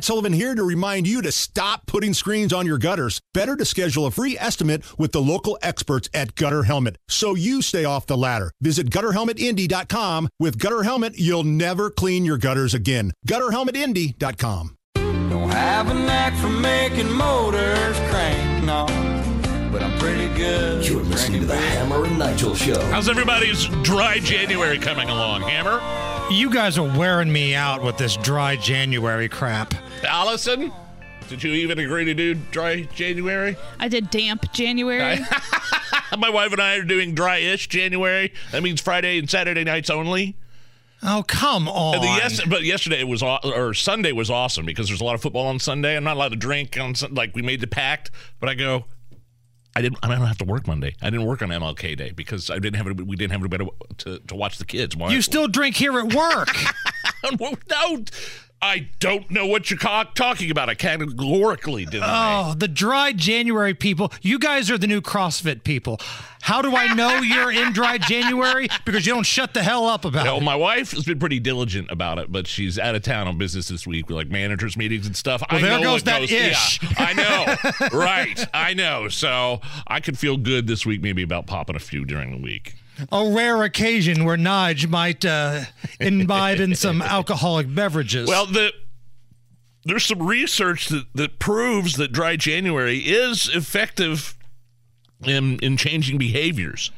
Matt Sullivan here to remind you to stop putting screens on your gutters. Better to schedule a free estimate with the local experts at Gutter Helmet so you stay off the ladder. Visit gutterhelmetindy.com. With Gutter Helmet, you'll never clean your gutters again. Gutterhelmetindy.com. Don't have a knack for making motors crank, no. But I'm pretty good. You're listening to the Hammer and Nigel Show. How's everybody's dry January coming along? Hammer? You guys are wearing me out with this dry January crap. Allison? Did you even agree to do dry January? I did damp January. My wife and I are doing dry-ish January. That means Friday and Saturday nights only. Oh, come on. And the yes, but yesterday it was or Sunday was awesome because there's a lot of football on Sunday. I'm not allowed to drink on Sun- like we made the pact, but I go. I didn't. I don't have to work Monday. I didn't work on MLK Day because I didn't have. We didn't have anybody to, to watch the kids. Why? you still drink here at work. no. I don't know what you're talking about. I categorically deny. oh, the dry January people. You guys are the new CrossFit people. How do I know you're in dry January? Because you don't shut the hell up about No, it. my wife has been pretty diligent about it, but she's out of town on business this week with like managers meetings and stuff. Well, I there know goes that goes, ish. Yeah, I know. right. I know. So I could feel good this week maybe about popping a few during the week. A rare occasion where Nige might uh, imbibe in some alcoholic beverages. Well, the there's some research that, that proves that dry January is effective in in changing behaviors,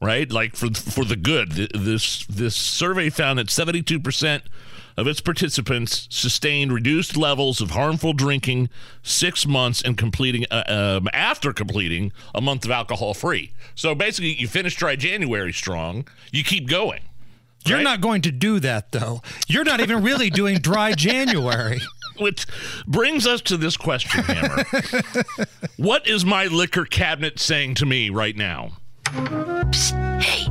right? Like for for the good. This this survey found that 72 percent of its participants sustained reduced levels of harmful drinking six months and completing uh, um, after completing a month of alcohol free. So basically, you finish dry January strong, you keep going. you're right? not going to do that, though. You're not even really doing dry January. Which brings us to this question, Hammer. what is my liquor cabinet saying to me right now? Hey,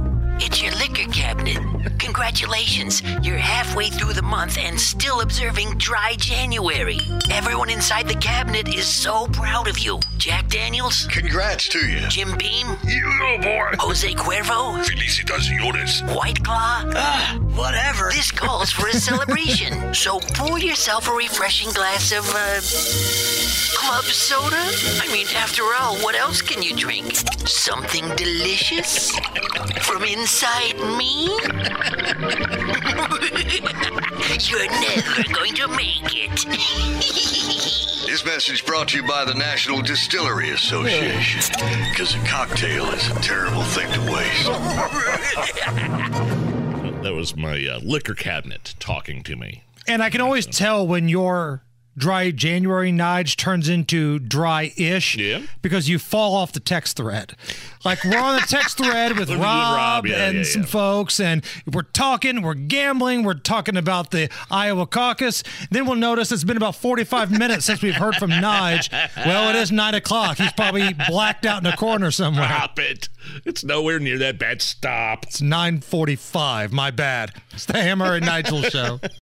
Congratulations, you're halfway through the month and still observing dry January. Everyone inside the cabinet is so proud of you. Jack Daniels, Congrats to you. Jim Beam, You know, boy. Jose Cuervo, Felicitaciones. White Claw. Ah, whatever. This calls for a celebration. so pour yourself a refreshing glass of, uh, club soda? I mean, after all, what else can you drink? Something delicious? From inside me? You're never going to make it. This message brought to you by the National Distillery Association. Because a cocktail is a terrible thing to waste. That was my uh, liquor cabinet talking to me. And I can always tell when your dry January Nige turns into dry ish Yeah. because you fall off the text thread. Like we're on the text thread with Rob, Rob, yeah, and yeah, some folks, and we're talking, we're gambling, we're talking about the Iowa caucus. Then we'll notice it's been about 45 minutes since we've heard from Nige. Well, it is nine o'clock. He's probably blacked out in a corner somewhere. Stop it. It's nowhere near that bad. Stop. It's 9:45. My bad. It's the Hammer and Nigel show.